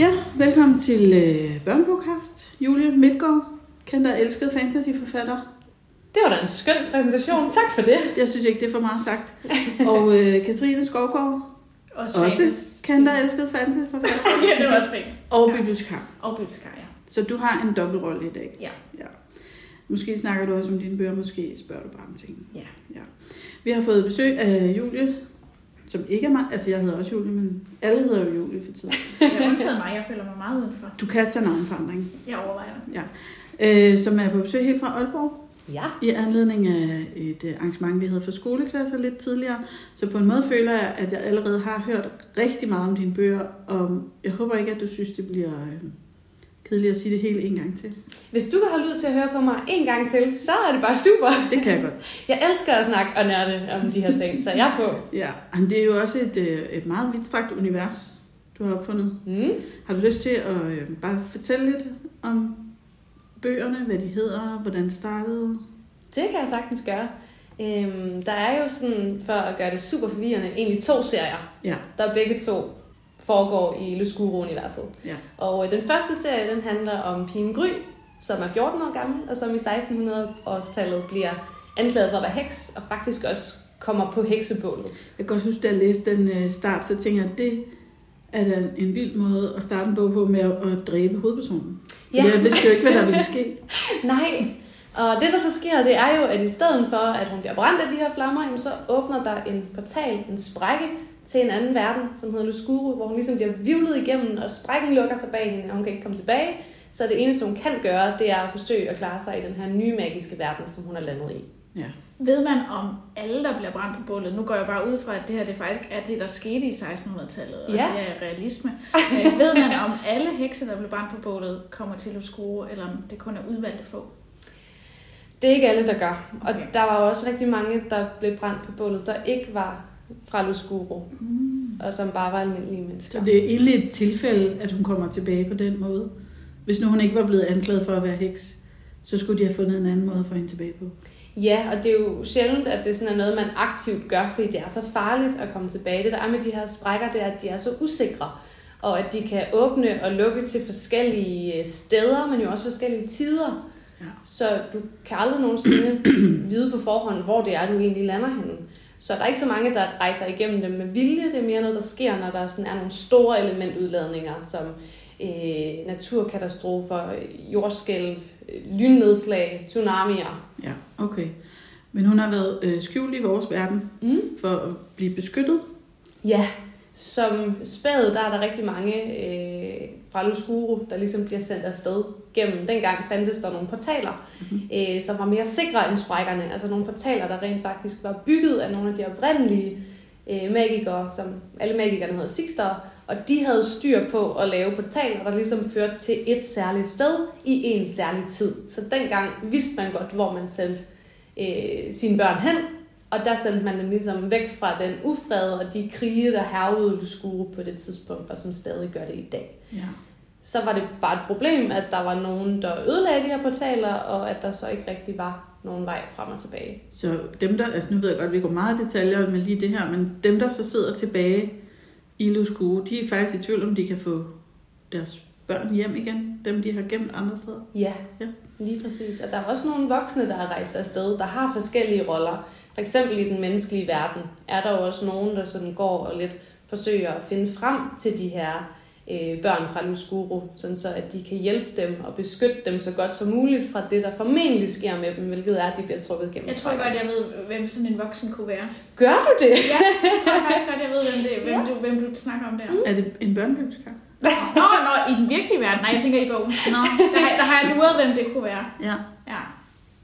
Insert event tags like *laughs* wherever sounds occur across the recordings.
Ja, velkommen til øh, Børnepodcast. Julie Midtgaard, kendt og elsket fantasyforfatter. Det var da en skøn præsentation. Tak for det. Jeg synes ikke, det er for meget sagt. Og øh, Katrine Skovgaard, Også, også kendt og elsket fantasyforfatter. *laughs* ja, det var også fint. Og Ja. bibliotekar. Og bibliotekar, ja. Så du har en dobbeltrolle i dag. Ja. ja. Måske snakker du også om dine bøger, måske spørger du bare om ting. Ja. ja. Vi har fået besøg af Julie, som ikke er mig. Altså, jeg hedder også Julie, men alle hedder jo Julie for tiden. *laughs* Jeg har undtaget mig, jeg føler mig meget udenfor. Du kan tage navnforandring. Jeg overvejer det. Øh, som er på besøg helt fra Aalborg. Ja. I anledning af et øh, arrangement, vi havde for skoleklasser lidt tidligere. Så på en måde føler jeg, at jeg allerede har hørt rigtig meget om dine bøger, og jeg håber ikke, at du synes, det bliver øh, kedeligt at sige det hele en gang til. Hvis du kan holde ud til at høre på mig en gang til, så er det bare super. Det kan jeg godt. *laughs* Jeg elsker at snakke og nørde om de her ting, så jeg er på. Ja, men det er jo også et, øh, et meget vidtstrakt univers, du har opfundet. Mm. Har du lyst til at øh, bare fortælle lidt om bøgerne, hvad de hedder, hvordan det startede? Det kan jeg sagtens gøre. Øhm, der er jo sådan, for at gøre det super forvirrende, egentlig to serier, Ja, der begge to foregår i Luskuro-universet. ja. Og øh, den første serie, den handler om pigen Gry, som er 14 år gammel, og som i 1600-årstallet bliver anklaget for at være heks, og faktisk også kommer på heksebålet. Jeg kan godt huske, da jeg læste den øh, start, så tænkte jeg, at det er da en vild måde at starte en bog på med at, at dræbe hovedpersonen. Ja. Ja. Jeg vidste jo ikke, hvad der ville ske. *laughs* Nej, og det der så sker, det er jo, at i stedet for, at hun bliver brændt af de her flammer, jamen, så åbner der en portal, en sprække til en anden verden, som hedder Luskuru, hvor hun ligesom bliver vivlet igennem, og sprækken lukker sig bag hende, og hun kan ikke komme tilbage. Så det eneste, hun kan gøre, det er at forsøge at klare sig i den her nye magiske verden, som hun er landet i. Ja. Ved man om alle, der bliver brændt på bålet? Nu går jeg bare ud fra, at det her det faktisk er det, der skete i 1600-tallet, og Ja. det er realisme. Øh, ved man om alle hekse, der bliver brændt på bålet, kommer til at skrue, eller om det kun er udvalgte få? Det er ikke alle, der gør. Og Okay. der var også rigtig mange, der blev brændt på bålet, der ikke var fra Luskuru, Mm. og som bare var almindelige Så mennesker. det er egentlig et tilfælde, at hun kommer tilbage på den måde. Hvis nu hun ikke var blevet anklaget for at være heks, så skulle de have fundet en anden måde at få hende tilbage på. Ja, og det er jo sjældent, at det sådan er noget, man aktivt gør, fordi det er så farligt at komme tilbage. Det der er med de her sprækker, det er, at de er så usikre, og at de kan åbne og lukke til forskellige steder, men jo også forskellige tider. Ja. Så du kan aldrig nogensinde *clears throat* vide på forhånd, hvor det er, du egentlig lander henne. Så der er ikke så mange, der rejser igennem dem med vilje. Det er mere noget, der sker, når der sådan er nogle store elementudladninger, som øh, naturkatastrofer, jordskælv, øh, lynnedslag, tsunamier. Ja, okay. Men hun har været øh, skjult i vores verden Mm. for at blive beskyttet. Ja, som spæd, der er der rigtig mange øh, fra Luskuru, der ligesom bliver sendt afsted gennem. Dengang fandtes der nogle portaler, Mhm. øh, som var mere sikre end sprækkerne. Altså nogle portaler, der rent faktisk var bygget af nogle af de oprindelige øh, magikere, som alle magikerne hedder Sixter, og de havde styr på at lave portaler, der ligesom førte til et særligt sted i en særlig tid. Så dengang vidste man godt, hvor man sendte øh, sine børn hen, og der sendte man dem ligesom væk fra den ufred og de krige, der hervede Luskuru på det tidspunkt, og som stadig gør det i dag. Ja. Så var det bare et problem, at der var nogen, der ødelagde de her portaler, og at der så ikke rigtig var nogen vej frem og tilbage. Så dem der, altså nu ved jeg godt, at vi går meget i detaljer med lige det her, men dem der så sidder tilbage i Luskue, de er faktisk i tvivl om, de kan få deres børn hjem igen, dem de har gemt andre steder. Ja, Ja. lige præcis. Og der er også nogle voksne, der har rejst afsted, der har forskellige roller. For eksempel i den menneskelige verden er der jo også nogen, der sådan går og lidt forsøger at finde frem til de her øh, børn fra Luskuru, sådan så at de kan hjælpe dem og beskytte dem så godt som muligt fra det, der formentlig sker med dem, hvilket er, at de bliver trukket gennem Jeg tror godt, jeg ved, hvem sådan en voksen kunne være. Gør du det? Ja, jeg tror *laughs* faktisk godt, jeg ved, hvem, det, hvem, du, hvem du snakker om der. Er det en børnebibliotekar? Nå, nå, i den virkelige verden. Nej, jeg tænker i bogen. Nå. Der, har- der har jeg luret, hvem det kunne være. Ja. Ja,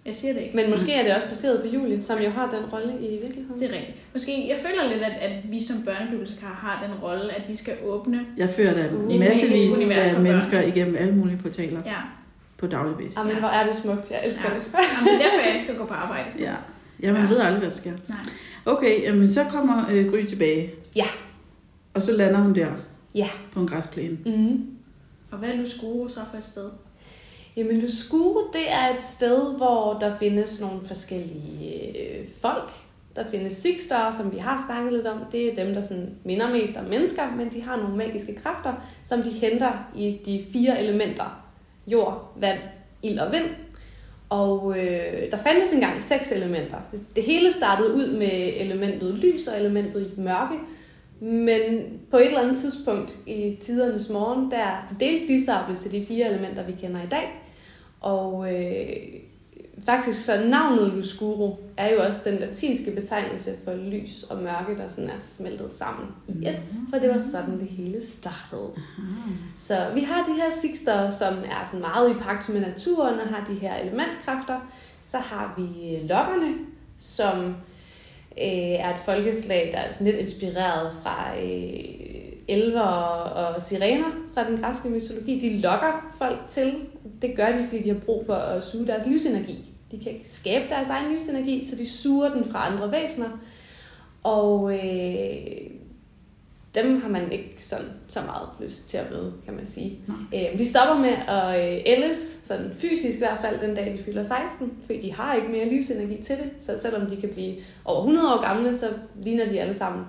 jeg siger det ikke. Men måske er det også baseret på Julie, som jo har den rolle i virkeligheden. Det er rigtigt. Måske, jeg føler lidt, at, at vi som børnebibliotekarer har den rolle, at vi skal åbne. Jeg fører da Uh, massevis af børn. mennesker igennem alle mulige portaler Ja, på daglig basis. Jamen, hvor er det smukt. Jeg elsker ja. det. Jamen, det er derfor, jeg elsker at gå på arbejde. Ja. Ja, man Ja. ved aldrig, hvad der sker. Nej. Okay, jamen så kommer øh, Gry tilbage. Ja. Og så lander hun der Ja. på en græsplæne. Mm. Og hvad er Luskuro så for et sted? Jamen, Luskure, det er et sted, hvor der findes nogle forskellige øh, folk, Der findes Sixter, som vi har snakket lidt om. Det er dem, der sådan minder mest om mennesker, men de har nogle magiske kræfter, som de henter i de fire elementer. Jord, vand, ild og vind. Og øh, der fandtes engang seks elementer. Det hele startede ud med elementet lys og elementet mørke. Men på et eller andet tidspunkt i tidernes morgen, der delte de sig til de fire elementer, vi kender i dag. Og øh, faktisk så navnet Luskuru er jo også den latinske betegnelse for lys og mørke, der sådan er smeltet sammen i et, for det var sådan det hele startede. Så vi har de her sigster, som er sådan meget i pagt med naturen og har de her elementkræfter. Så har vi lokkerne, som øh, er et folkeslag, der er sådan lidt inspireret fra øh, elver og sirener fra den græske mytologi. De lokker folk til. Det gør de, fordi de har brug for at suge deres livsenergi. De kan ikke skabe deres egen livsenergi, så de suger den fra andre væsener. Og øh, dem har man ikke sådan, så meget lyst til at møde, kan man sige. Øh, de stopper med at øh, ældes, sådan fysisk i hvert fald, den dag de fylder 16, fordi de har ikke mere livsenergi til det. Så selvom de kan blive over 100 år gamle, så ligner de alle sammen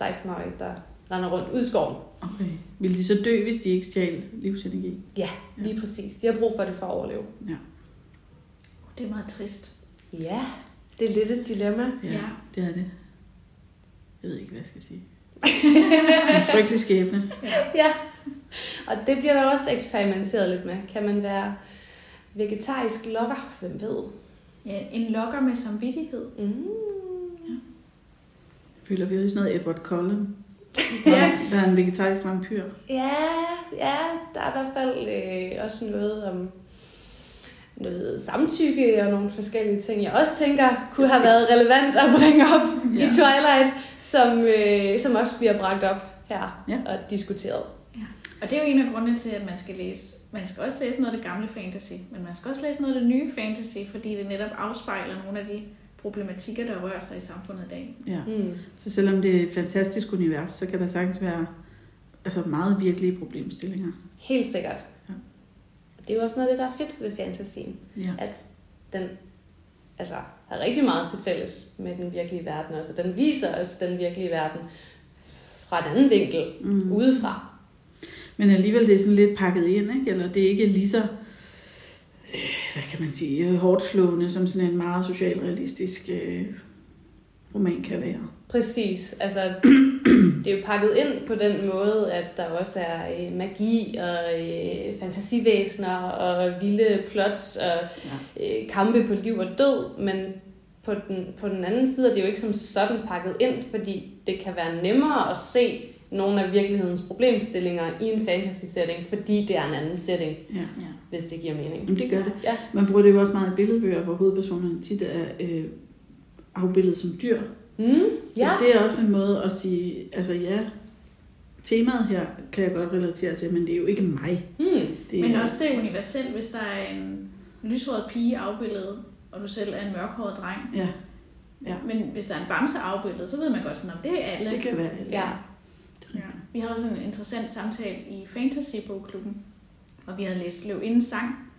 16-årige, der render rundt ud i skoven. Okay. Vil de så dø, hvis de ikke stjal livsenergi? Ja, lige ja. præcis. De har brug for det for at overleve. Ja. Det er meget trist. Ja, det er lidt et dilemma. Ja, Ja. det er det. Jeg ved ikke, hvad jeg skal sige. *laughs* en frygtelig skæbne. Ja, og det bliver der også eksperimenteret lidt med. Kan man være vegetarisk lokker? Hvem ved? Ja, en lokker med samvittighed. Mm. Føler vi jo sådan noget Edward Cullen. Ja. Der er en vegetarisk vampyr. Ja, ja, der er i hvert fald øh, også noget om noget samtykke og nogle forskellige ting, jeg også tænker kunne have været relevant at bringe op ja. Ja. i Twilight, som, øh, som også bliver bragt op her Ja. og diskuteret. Og det er jo en af grundene til, at man skal læse. Man skal også læse noget af det gamle fantasy, men man skal også læse noget af det nye fantasy, fordi det netop afspejler nogle af de problematikker, der rører sig i samfundet i dag. Ja. Mm. Så selvom det er et fantastisk univers, så kan der sagtens være altså meget virkelige problemstillinger. Helt sikkert. Ja. Det er jo også noget af det, der er fedt ved fantasien. Ja. at den altså, har rigtig meget til fælles med den virkelige verden. Altså, den viser os den virkelige verden fra en anden vinkel, Mm. udefra. Men alligevel det er sådan lidt pakket ind, ikke? Eller det er ikke lige så, kan man sige, hårdt slående, som sådan en meget socialrealistisk øh, roman kan være. Præcis. Altså, det er jo pakket ind på den måde, at der også er øh, magi og øh, fantasivæsener og vilde plots og Ja. øh, kampe på liv og død, men på den, på den anden side er det jo ikke som sådan pakket ind, fordi det kan være nemmere at se nogle af virkelighedens problemstillinger i en fantasy-setting, fordi det er en anden setting, Ja. Ja. hvis det giver mening. Jamen, det gør det. Ja. Man bruger det jo også meget i billedbøger, hvor hovedpersonerne tit er øh, afbildet som dyr. Mm, Ja. Så det er også en måde at sige, altså ja, temaet her kan jeg godt relatere til, men det er jo ikke mig. mm, Det Men er, også det er universelt, hvis der er en lyshåret pige afbildet, og du selv er en mørkhåret dreng. Ja, Ja. Men hvis der er en bamse afbildet, så ved man godt sådan, om det er alle. det kan være alt. ja. Det er Ja. rigtigt. Vi havde også en interessant samtale i Fantasy-bogklubben, og vi havde læst Løvindens sang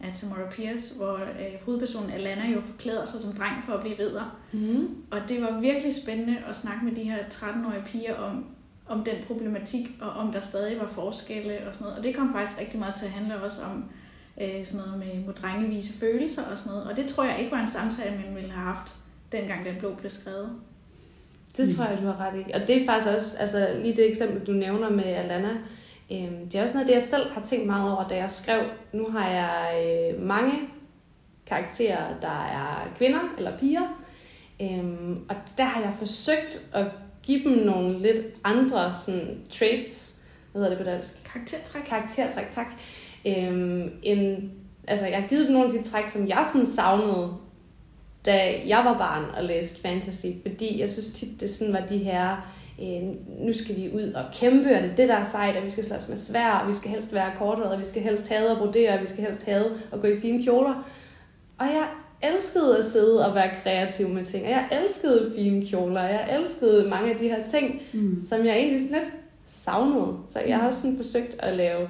af Tamara Pierce, hvor øh, hovedpersonen Alana jo forklæder sig som dreng for at blive ridder. Mm, Og det var virkelig spændende at snakke med de her 13-årige piger om, om den problematik, og om der stadig var forskelle og sådan noget. Og det kom faktisk rigtig meget til at handle også om øh, sådan noget med, må drenge vise følelser og sådan noget. Og det tror jeg ikke var en samtale, man ville have haft, dengang den blå blev skrevet. Det tror jeg, du har ret i. Og det er faktisk også, altså lige det eksempel, du nævner med Alana, øhm, det er også noget, det jeg selv har tænkt meget over, da jeg skrev. Nu har jeg øh, mange karakterer, der er kvinder eller piger, øhm, og der har jeg forsøgt at give dem nogle lidt andre sådan, traits, hvad hedder det på dansk? Karaktertræk. karaktertræk, tak. Øhm, en, altså, jeg har givet dem nogle af de træk, som jeg sådan savnede, da jeg var barn og læste fantasy, fordi jeg synes tit, det sådan var de her, øh, nu skal vi ud og kæmpe, og det er det, der er sejt, og vi skal slås med svær, og vi skal helst være korthåret, og vi skal helst have at brodere, og vi skal helst have at gå i fine kjoler. Og jeg elskede at sidde og være kreativ med ting, og jeg elskede fine kjoler, og jeg elskede mange af de her ting, Mm. som jeg egentlig sådan lidt savnede. Så jeg har også sådan forsøgt at lave...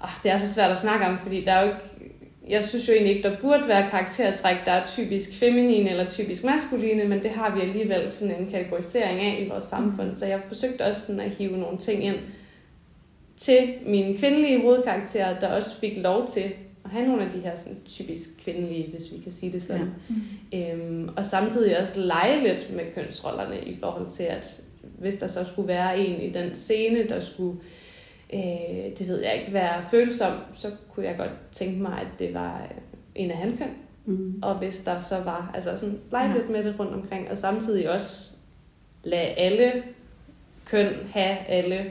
Oh, det er så svært at snakke om, fordi der er jo ikke... jeg synes jo egentlig ikke, der burde være karaktertræk, der er typisk feminine eller typisk maskuline, men det har vi alligevel sådan en kategorisering af i vores samfund. Så jeg forsøgte også sådan at hive nogle ting ind til mine kvindelige hovedkarakterer, der også fik lov til at have nogle af de her sådan, typisk kvindelige, hvis vi kan sige det sådan. Ja. Øhm, og samtidig også lege lidt med kønsrollerne i forhold til, at hvis der så skulle være en i den scene, der skulle øh, det ved jeg ikke, være følsom, så kunne jeg godt tænke mig, at det var en af handkøn. Mm. Og hvis der så var, altså sådan lege ja. lidt med det rundt omkring, og samtidig også lade alle køn have alle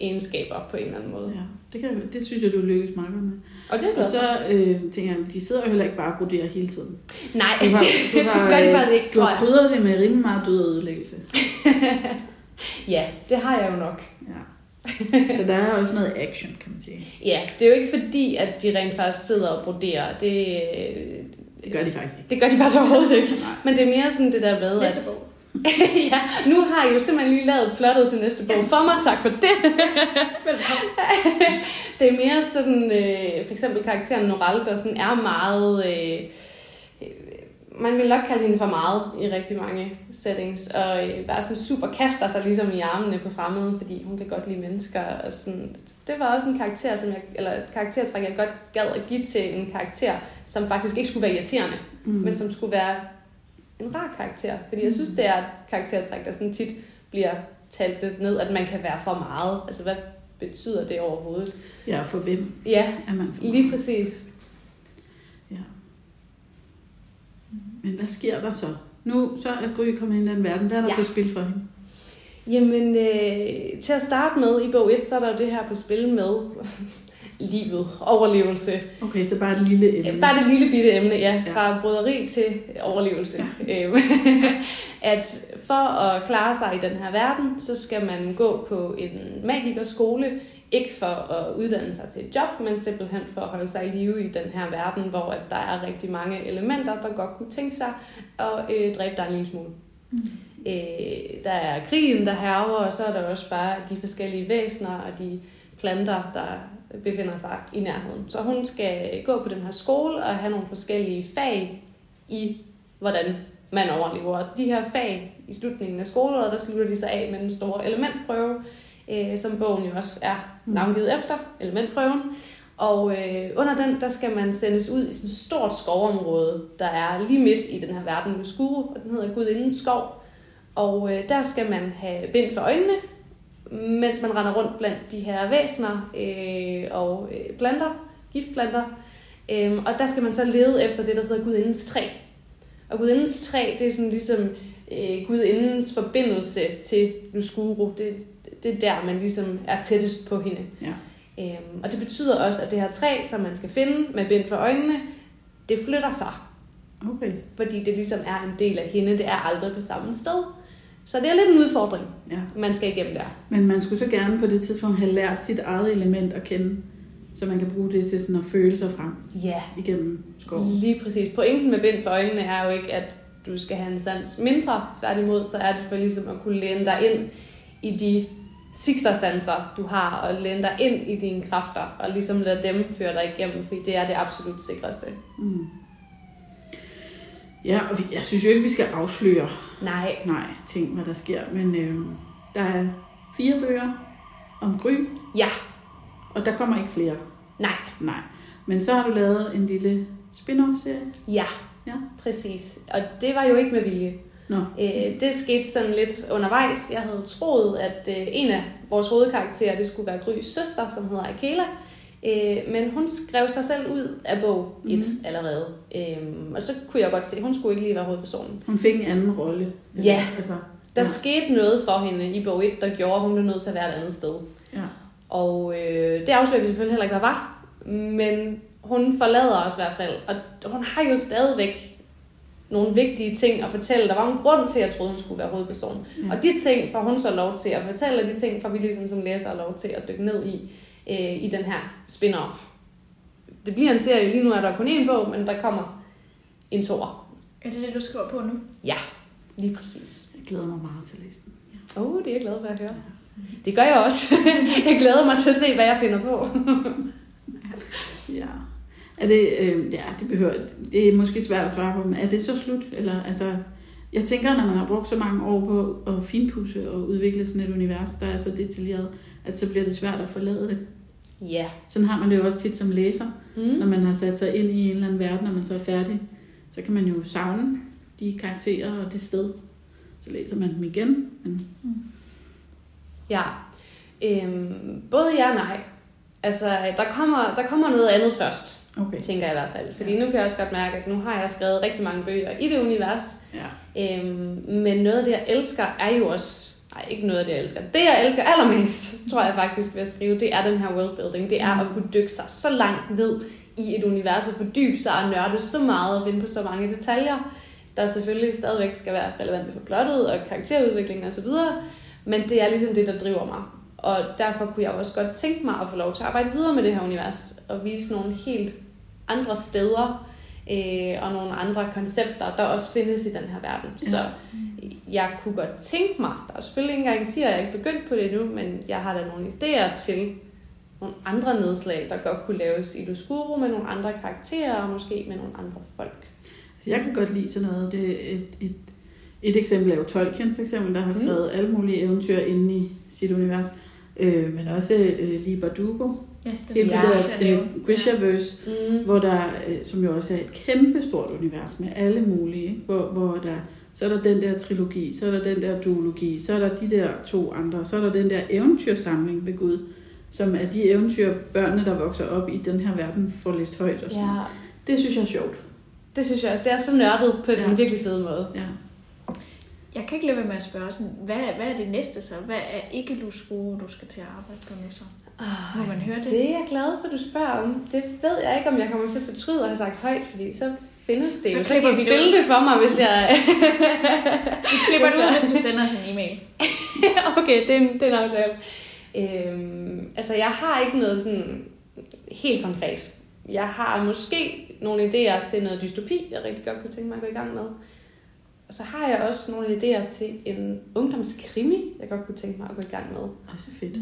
egenskaber på en eller anden måde. Ja, det, kan, det synes jeg, du lykkes meget med. Og det er Og så øh, tænker jeg, de sidder jo heller ikke bare og broderer hele tiden. Nej, Du *laughs* har, det, du har, det gør de øh, faktisk ikke, Du har krydret det med rimelig meget død og ødelæggelse. *laughs* Ja, det har jeg jo nok. *laughs* Så der er også noget action, kan man sige. Ja, det er jo ikke fordi, at de rent faktisk sidder og broderer. Det, Det gør de faktisk ikke. det gør de faktisk overhovedet ikke. Nej. Men det er mere sådan det der med, Næste at... bog. *laughs* ja, nu har I jo simpelthen lige lavet plottet til næste bog for mig. Tak for det. *laughs* Det er mere sådan, øh, for eksempel karakteren Noral, der sådan er meget... Øh, man vil nok kalde hende for meget i rigtig mange settings, og øh, bare sådan super kaster sig ligesom i armene på fremmede, fordi hun kan godt lide mennesker. Og sådan. Det var også en karakter, som jeg, eller et karaktertræk, jeg godt gad at give til en karakter, som faktisk ikke skulle være irriterende, mm. men som skulle være en rar karakter. Fordi jeg synes, det er et karaktertræk, der sådan tit bliver talt lidt ned, at man kan være for meget. Altså, hvad betyder det overhovedet? Ja, for hvem Ja, er man for lige meget? præcis. Ja. Men hvad sker der så? Nu så er Gry kommet ind i den verden. Hvad er der Ja. på spil for hende? Jamen, øh, til at starte med i bog 1, så er der jo det her på spil med *laughs* livet, overlevelse. Okay, så bare et lille emne. Bare det lille bitte emne, ja, Ja. fra bryderi til overlevelse. Ja. *laughs* at for at klare sig i den her verden, så skal man gå på en magikerskole, ikke for at uddanne sig til et job, men simpelthen for at holde sig i live i den her verden, hvor at der er rigtig mange elementer, der godt kunne tænke sig at øh, dræbe dig en lille smule. Mm. Øh, der er krigen, der herver, og så er der også bare de forskellige væsener og de planter, der befinder sig i nærheden. Så hun skal gå på den her skole og have nogle forskellige fag i, hvordan man overlever. Og de her fag i slutningen af skoleåret, der slutter de sig af med den store elementprøve, øh, som bogen jo også er navngivet efter, elementprøven. Og øh, under den, der skal man sendes ud i sådan et stort skovområde, der er lige midt i den her verden, Luskuru, og den hedder Gudindens skov. Og øh, der skal man have bind for øjnene, mens man render rundt blandt de her væsener øh, og øh, planter, giftplanter. Øhm, og der skal man så lede efter det, der hedder Gudindens træ. Og Gudindens træ, det er sådan ligesom øh, Gudindens forbindelse til Luskuru. Det, det er der, man ligesom er tættest på hende. Ja. Øhm, og det betyder også, at det her træ, som man skal finde med bind for øjnene, det flytter sig. Okay, Fordi det ligesom er en del af hende. Det er aldrig på samme sted. Så det er lidt en udfordring, ja. man skal igennem der. Men man skulle så gerne på det tidspunkt have lært sit eget element at kende, så man kan bruge det til sådan at føle sig frem Ja, igennem skoven. Lige præcis. Pointen med bind for øjnene er jo ikke, at du skal have en sans mindre. Tværtimod, så er det for ligesom at kunne læne dig ind i de sigtersanser, du har, og læne dig ind i dine kræfter, og ligesom lade dem føre dig igennem, fordi det er det absolut sikreste. Mm. Ja, og vi, jeg synes jo ikke, vi skal afsløre Nej, nej, ting, hvad der sker, men øh, der er fire bøger om Gry, ja, og der kommer ikke flere. nej, Nej. Men så har du lavet en lille spin-off-serie. ja, Ja. præcis. Og det var jo ikke med vilje. Nå, Øh, det skete sådan lidt undervejs. Jeg havde troet, at øh, en af vores hovedkarakterer, det skulle være Grys søster, som hedder Akela. Øh, men hun skrev sig selv ud af bog 1 mm. allerede. Øh, og så kunne jeg godt se, at hun skulle ikke lige være hovedpersonen. hun fik en anden rolle. Ja. Altså, Der ja. skete noget for hende i bog 1, der gjorde, at hun blev nødt til at være et andet sted. Ja. Og øh, det afslører vi selvfølgelig heller ikke, hvad var. Men hun forlader os i hvert fald. Og hun har jo stadigvæk nogle vigtige ting at fortælle. Der var en grund til, at jeg troede, hun skulle være hovedperson. Ja. Og de ting får hun så lov til at fortælle, og de ting får vi ligesom som læsere lov til at dykke ned i, øh, i den her spin-off. Det bliver en serie. Lige nu er der kun én bog, men der kommer en toer. Er det det, du skriver på nu? Ja, lige præcis. Jeg glæder mig meget til at læse den. Åh, oh, det er jeg glad for at høre. Det gør jeg også. *laughs* jeg glæder mig til at se, hvad jeg finder på. Er det, øh, ja, det behøver, det er måske svært at svare på, men er det så slut? Eller, altså, jeg tænker, når man har brugt så mange år på at finpudse og udvikle sådan et univers, der er så detaljeret, at så bliver det svært at forlade det. Ja. Sådan har man det jo også tit som læser, Mm. når man har sat sig ind i en eller anden verden, og man så er færdig. Så kan man jo savne de karakterer og det sted. Så læser man dem igen. Men, Ja. Øhm, både ja og nej. Altså, der kommer, der kommer noget andet først, okay. tænker jeg i hvert fald. Fordi nu kan jeg også godt mærke, at nu har jeg skrevet rigtig mange bøger i det univers. Ja. Øhm, men noget af det, jeg elsker, er jo også... Nej, ikke noget af det, jeg elsker. Det, jeg elsker allermest, *laughs* tror jeg faktisk ved at skrive, det er den her worldbuilding. Det er at kunne dykke sig så langt ned i et univers og fordybe sig og nørde så meget og finde på så mange detaljer, der selvfølgelig stadigvæk skal være relevante for plottet og karakterudviklingen osv., men det er ligesom det, der driver mig. Og derfor kunne jeg også godt tænke mig at få lov til at arbejde videre med det her univers og vise nogle helt andre steder øh, og nogle andre koncepter, der også findes i den her verden. Ja. Så jeg kunne godt tænke mig, der er selvfølgelig ikke engang siger, at jeg ikke begyndt på det endnu, men jeg har da nogle idéer til nogle andre nedslag, der godt kunne laves i Luskuro med nogle andre karakterer og måske med nogle andre folk. Altså, jeg kan godt lide sådan noget. Det er et, et, et eksempel er jo Tolkien, for eksempel, der har skrevet mm. alle mulige eventyr inde i sit univers. Øh, men også øh, Lee Bardugo. Ja, den Hele det der øh, Grishaverse, Mm. hvor der, øh, som jo også er et kæmpe stort univers med alle mulige, ikke? hvor, hvor der, så er der den der trilogi, så er der den der duologi, så er der de der to andre, så er der den der eventyrsamling ved Gud, som er de eventyr, børnene, der vokser op i den her verden, får læst højt og sådan. Ja, Det synes jeg er sjovt. det synes jeg også. Det er så nørdet på Ja. en virkelig fed måde. Ja. Jeg kan ikke lade være med at spørge sådan, hvad, hvad er det næste så? Hvad er ikke Luskuro, du skal til at arbejde på nu så? Oh, Må man høre det? Det er jeg glad for, du spørger om. Det ved jeg ikke, om jeg kommer til at fortryde at have sagt højt, fordi så findes det Så. Så kan I spille det for mig, hvis jeg... *laughs* Vi klipper det ud, hvis du sender os en e-mail. *laughs* okay, det er en, det er en aftale. Øhm, altså, jeg har ikke noget sådan helt konkret. Jeg har måske nogle idéer til noget dystopi, jeg rigtig godt kunne tænke mig at gå i gang med. Og så har jeg også nogle idéer til en ungdomskrimi, jeg godt kunne tænke mig at gå i gang med. Også fedt.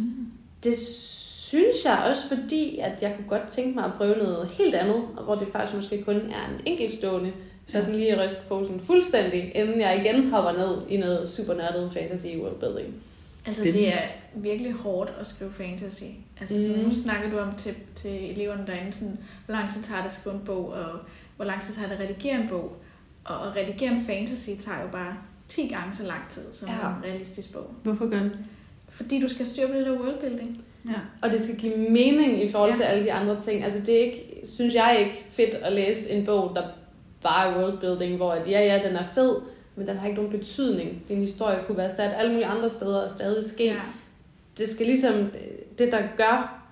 Det synes jeg også, fordi at jeg kunne godt tænke mig at prøve noget helt andet, og hvor det faktisk måske kun er en enkeltstående, så jeg sådan lige ryster posen fuldstændig, inden jeg igen hopper ned i noget super nørdet fantasy worldbuilding. Altså, det er virkelig hårdt at skrive fantasy. Altså, mm. sådan, nu snakker du om til, til eleverne derinde, sådan, hvor lang tid tager det at skrive en bog, og hvor lang tid tager det at redigere en bog. Og at redigere en fantasy tager jo bare 10 gange så lang tid som Ja. en realistisk bog. Hvorfor gør det? Fordi du skal styre på det der worldbuilding. Ja. Og det skal give mening i forhold Ja. til alle de andre ting. Altså det er ikke, synes jeg ikke fedt at læse en bog, der bare er worldbuilding, hvor at, ja, ja, den er fed, men den har ikke nogen betydning. Din historie kunne være sat alle mulige andre steder og stadig ske. Ja. Det skal ligesom, det der gør,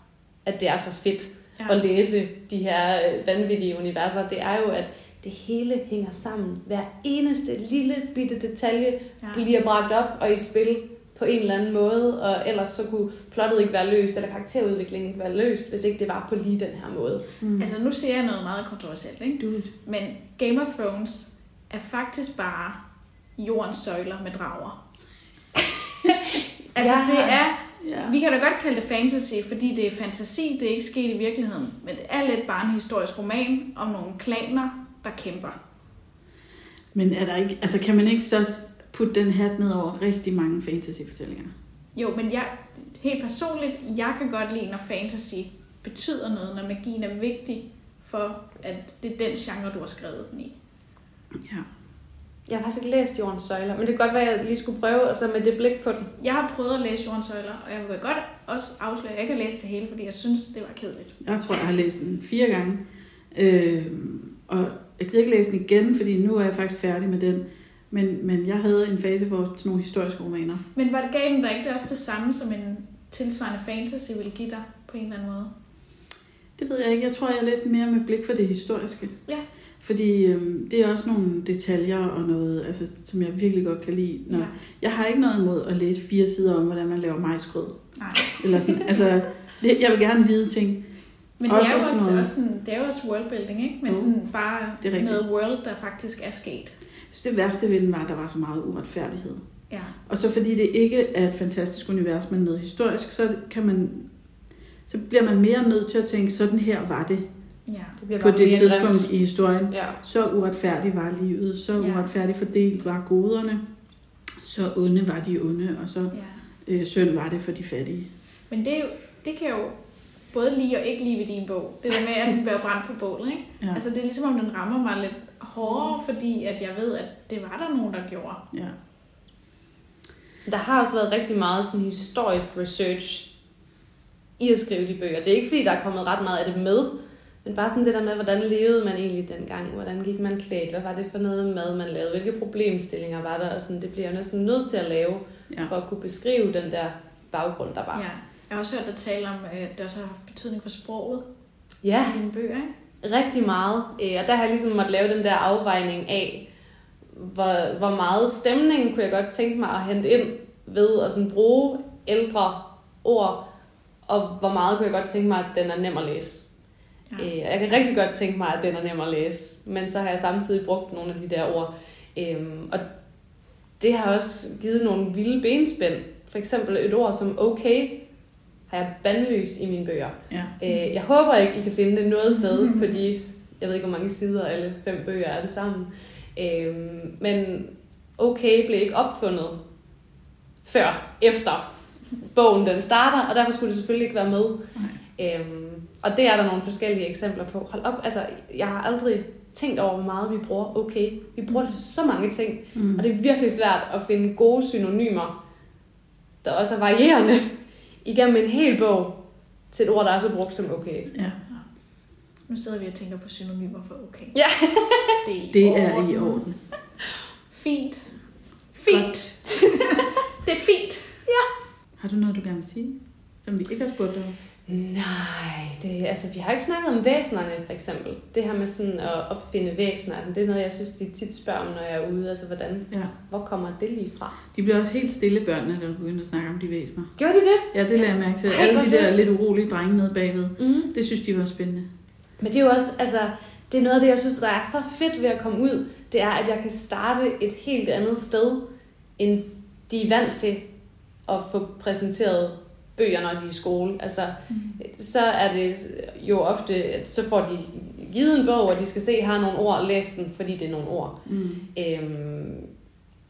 at det er så fedt Ja. at læse de her øh, vanvittige universer, det er jo, at det hele hænger sammen. Hver eneste lille bitte detalje Ja. bliver bragt op og i spil på en eller anden måde, og ellers så kunne plottet ikke være løst, eller karakterudviklingen ikke være løst, hvis ikke det var på lige den her måde. Mm. Altså, nu siger jeg noget meget kontroversielt, ikke? Du, Men Game of Thrones er faktisk bare jordens søjler med drager. *laughs* altså, Ja. det er ja. Vi kan da godt kalde det fantasy, fordi det er fantasi, det er ikke sket i virkeligheden. Men det er lidt bare en historisk roman om nogle klaner, der kæmper. Men er der ikke, altså kan man ikke så putte den hat ned over rigtig mange fantasy-fortællinger? Jo, men jeg, helt personligt, jeg kan godt lide, når fantasy betyder noget, når magien er vigtig for, at det er den genre, du har skrevet den i. Ja. Jeg har faktisk ikke læst Jordens Søjler, men det kan godt være, at jeg lige skulle prøve, og så med det blik på den. Jeg har prøvet at læse Jordens Søjler, og jeg vil godt også afsløre, at jeg ikke har læst det hele, fordi jeg synes, det var kedeligt. Jeg tror, jeg har læst den fire gange. Øh, og jeg gider ikke læse den igen, fordi nu er jeg faktisk færdig med den. Men, men jeg havde en fase for sådan nogle historiske romaner. Men var det gav den der ikke det også det samme, som en tilsvarende fantasy ville give dig på en eller anden måde? Det ved jeg ikke. Jeg tror, jeg læste mere med blik for det historiske. Ja. Fordi øhm, det er også nogle detaljer og noget, altså, som jeg virkelig godt kan lide. Når, Ja. Jeg har ikke noget imod at læse fire sider om, hvordan man laver majsgrød. Nej. Eller sådan, altså, det, jeg vil gerne vide ting. Men det Også er, jo sådan også, noget- også sådan, det er jo også worldbuilding, ikke? Men Jo, sådan bare det er noget world, der faktisk er sket. Så det værste ved den var, at der var så meget uretfærdighed. Ja. Og så fordi det ikke er et fantastisk univers, men noget historisk, så kan man så bliver man mere nødt til at tænke, sådan her var det Ja. Det bliver på det tidspunkt grimt. i historien. Ja. Så uretfærdigt var livet, så Ja. uretfærdigt fordelt var goderne, så onde var de onde, og så ja. øh, synd var det for de fattige. Men det, er jo, det kan jo både lide og ikke lide ved din bog. Det der med, at den bliver brændt på bålet, ikke? *laughs* Ja. Altså, det er ligesom, om den rammer mig lidt hårdere, fordi at jeg ved, at det var der nogen, der gjorde. Ja. Der har også været rigtig meget sådan historisk research i at skrive de bøger. Det er ikke fordi, der er kommet ret meget af det med, men bare sådan det der med, hvordan levede man egentlig dengang? Hvordan gik man klædt? Hvad var det for noget mad, man lavede? Hvilke problemstillinger var der? Og sådan, det bliver jeg næsten nødt til at lave, Ja. for at kunne beskrive den der baggrund, der var. Ja. Jeg har også hørt dig tale om, at det også har haft betydning for sproget ja i dine bøger, ikke? rigtig meget. Øh, Og der har jeg ligesom måtte lave den der afvejning af, hvor, hvor meget stemning kunne jeg godt tænke mig at hente ind ved at sådan bruge ældre ord, og hvor meget kunne jeg godt tænke mig, at den er nem at læse. Ja. Øh, jeg kan rigtig godt tænke mig, at den er nem at læse, men så har jeg samtidig brugt nogle af de der ord. Øhm, og det har også givet nogle vilde benspænd. For eksempel et ord som okay, har jeg bandlyst i mine bøger. Ja. Øh, jeg håber ikke, I kan finde det noget sted *laughs* på de, jeg ved ikke, hvor mange sider alle fem bøger er det sammen. Øh, men okay blev ikke opfundet før, efter bogen den starter, og derfor skulle det selvfølgelig ikke være med. Øhm, og det er der nogle forskellige eksempler på. Hold op, altså, jeg har aldrig tænkt over, hvor meget vi bruger okay. Vi bruger til så mange ting, Mm. og det er virkelig svært at finde gode synonymer, der også er varierende, igennem en hel bog, til et ord, der er så brugt som okay. ja. Nu sidder vi og tænker på synonymer for okay. Ja. Det er i Det orden. er i orden. Fint. Fint. *laughs* det er fint. Har du noget, du gerne vil sige, som vi ikke har spurgt dig om? Nej, det, altså, vi har ikke snakket om væsenerne, for eksempel. Det her med sådan at opfinde væsener, altså, det er noget, jeg synes, de tit spørger om, når jeg er ude. Altså, hvordan, Ja. hvor kommer det lige fra? De bliver også helt stille, børnene, da du begynder at snakke om de væsener. Gjorde de det? Ja, det lader jeg mærke til. Ej, Alle de der lidt urolige drenge nede bagved. Mm. Det synes de var spændende. Men det er jo også, altså, det er noget af det, jeg synes, der er så fedt ved at komme ud. Det er, at jeg kan starte et helt andet sted, end de er vant til at få præsenteret bøger, når de er i skole. Altså, så er det jo ofte, at så får de givet en bog, og de skal se, har nogle ord, læs den, fordi det er nogle ord. Mm. Øhm,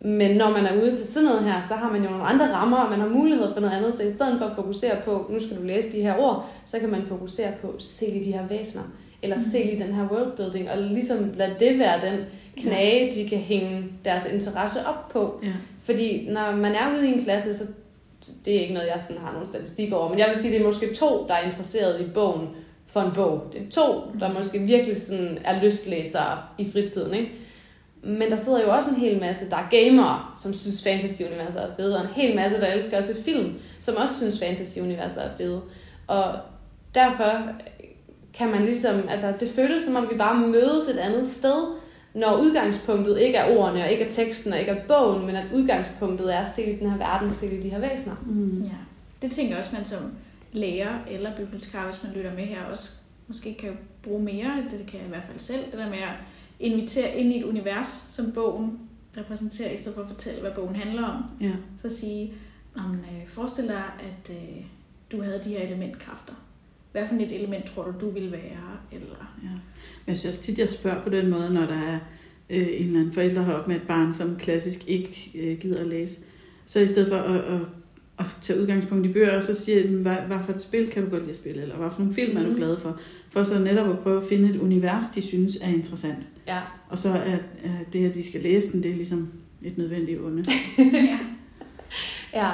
men når man er ude til sådan noget her, så har man jo nogle andre rammer, og man har mulighed for noget andet. Så i stedet for at fokusere på, nu skal du læse de her ord, så kan man fokusere på, se lige de her væsener, eller se lige den her worldbuilding, og ligesom lade det være den knage, de kan hænge deres interesse op på. Ja. Fordi når man er ude i en klasse, så det er ikke noget, jeg sådan har nogen statistik over, men jeg vil sige, det er måske to, der er interesseret i bogen for en bog. Det er to, der måske virkelig sådan er lystlæsere i fritiden, ikke? Men der sidder jo også en hel masse, der er gamere, som synes fantasy-universet er fede, og en hel masse, der elsker at se film, som også synes fantasy-universet er fede. Og derfor kan man ligesom, altså det føles som om vi bare mødes et andet sted, når udgangspunktet ikke er ordene, og ikke er teksten, og ikke er bogen, men at udgangspunktet er at se i den her verden, se i de her væsener. Mm. Ja. Det tænker jeg også, man som lærer eller bibliotekar, hvis man lytter med her, også måske kan bruge mere. Det kan jeg i hvert fald selv. Det der med at invitere ind i et univers, som bogen repræsenterer, i stedet for at fortælle, hvad bogen handler om. Ja. Så sige, om, øh, forestil dig, at øh, du havde de her elementkræfter. Hvad for et element tror du, du ville være? Eller... Ja. Men jeg synes også tit, jeg spørger på den måde, når der er øh, en eller anden forælder heroppe med et barn, som klassisk ikke øh, gider at læse. Så i stedet for at, at, at tage udgangspunkt i bøger, så siger jeg, hvad, hvad for et spil kan du godt lide at spille, eller hvad for nogle film er du Mhm. glad for? For så netop at prøve at finde et univers, de synes er interessant. Ja. Og så er, er det, at de skal læse den, det er ligesom et nødvendigt onde. *laughs* ja. Ja,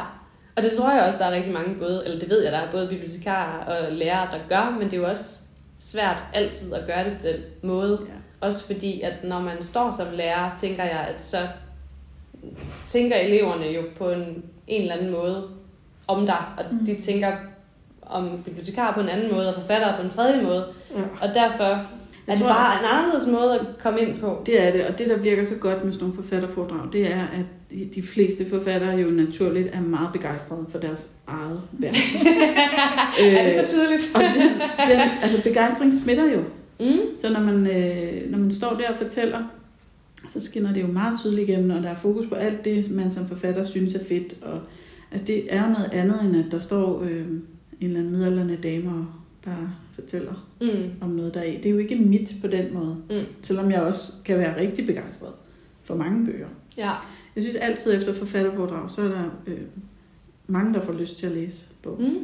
og det tror jeg også, der er rigtig mange, både, eller det ved jeg, der er både bibliotekarer og lærere, der gør, men det er jo også svært altid at gøre det på den måde. Ja. Også fordi, at når man står som lærer, tænker jeg, at så tænker eleverne jo på en, en eller anden måde om dig, og Mm. de tænker om bibliotekarer på en anden måde, og forfattere på en tredje måde, Ja. og derfor er det bare en anderledes måde at komme ind på. Det er det, og det, der virker så godt med sådan nogle forfatterforedrag, det er, at de- fleste forfattere jo naturligt er meget begejstrede for deres eget værk. *laughs* er det så tydeligt? og den, den, altså begejstring smitter jo. Mm. Så når man, øh, når man står der og fortæller, så skinner det jo meget tydeligt igennem, og der er fokus på alt det, man som forfatter synes er fedt. Og, altså det er jo noget andet, end at der står øh, en eller anden midaldrende dame og bare fortæller Mm. om noget, der er. Det er jo ikke mit på den måde. Mm. Selvom jeg også kan være rigtig begejstret for mange bøger. Ja. Jeg synes altid efter forfatterforedrag, så er der øh, mange, der får lyst til at læse bogen. Mm.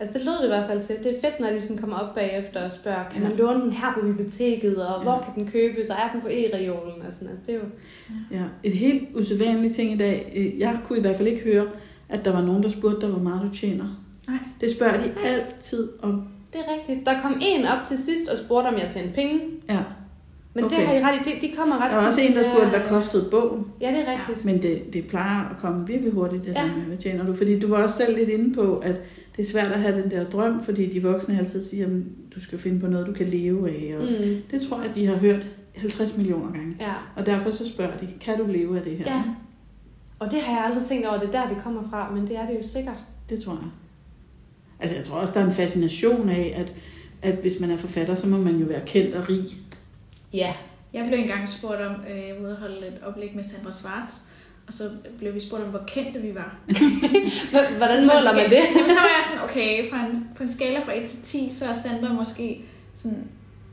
Altså det lød det i hvert fald til. Det er fedt, når de sådan kommer op bagefter og spørger, kan Ja. man låne den her på biblioteket, og Ja. hvor kan den købes, og er den på e-reolen? Og sådan. Altså, det er jo... Ja, et helt usædvanligt ting i dag. Jeg kunne i hvert fald ikke høre, at der var nogen, der spurgte dig, hvor meget du tjener. Nej. Det spørger de altid om. Det er rigtigt. Der kom en op til sidst og spurgte, om jeg tjente penge. Ja. Men okay. Det har I ret i. De, de kommer ret Der var også en, der de spurgte, hvad kostede bogen? Ja, det er rigtigt. Men det, det plejer at komme virkelig hurtigt, det ja. der med, hvad tjener du? Fordi du var også selv lidt inde på, at det er svært at have den der drøm, fordi de voksne altid siger, at du skal finde på noget, du kan leve af. Og Mm. Det tror jeg, de har hørt 50 millioner gange. Ja. Og derfor så spørger de, kan du leve af det her? ja. Og det har jeg aldrig tænkt over, det er der, det kommer fra, men det er det jo sikkert. Det tror jeg. Altså jeg tror også, der er en fascination af, at, at hvis man er forfatter, så må man jo være kendt og rig. Ja. Jeg blev engang spurgt om, øh, jeg var ude og holde et oplæg med Sandra Schwartz, og så blev vi spurgt om, hvor kendte vi var. *laughs* Hvordan måler man det? Jamen, så var jeg sådan, okay, fra en, på en skala fra 1 til 10, så er Sandra måske sådan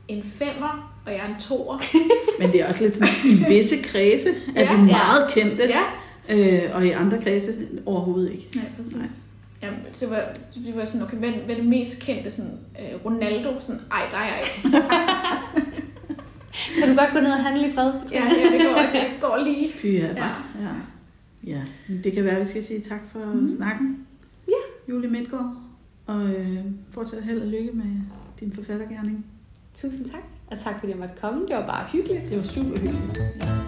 en femmer, og jeg er en toer. *laughs* Men det er også lidt sådan, i visse kredse er Ja, vi meget kendte, Ja. øh, og i andre kredse overhovedet ikke. Nej, præcis. Nej. Jamen, det var, det var sådan, okay, hvad, hvad er det mest kendte? Sådan, øh, Ronaldo? Sådan, ej, nej, ej. *laughs* Kan du godt gå ned og handle i fred? Ja, ja det, går, det går lige. Fy ja. Ja. ja. det kan være, at vi skal sige tak for mm. snakken. Ja. Julie Midtgaard. Og øh, fortsat held og lykke med din forfattergærning. Tusind tak. Og tak fordi jeg måtte komme. Det var bare hyggeligt. Det var super hyggeligt. Ja.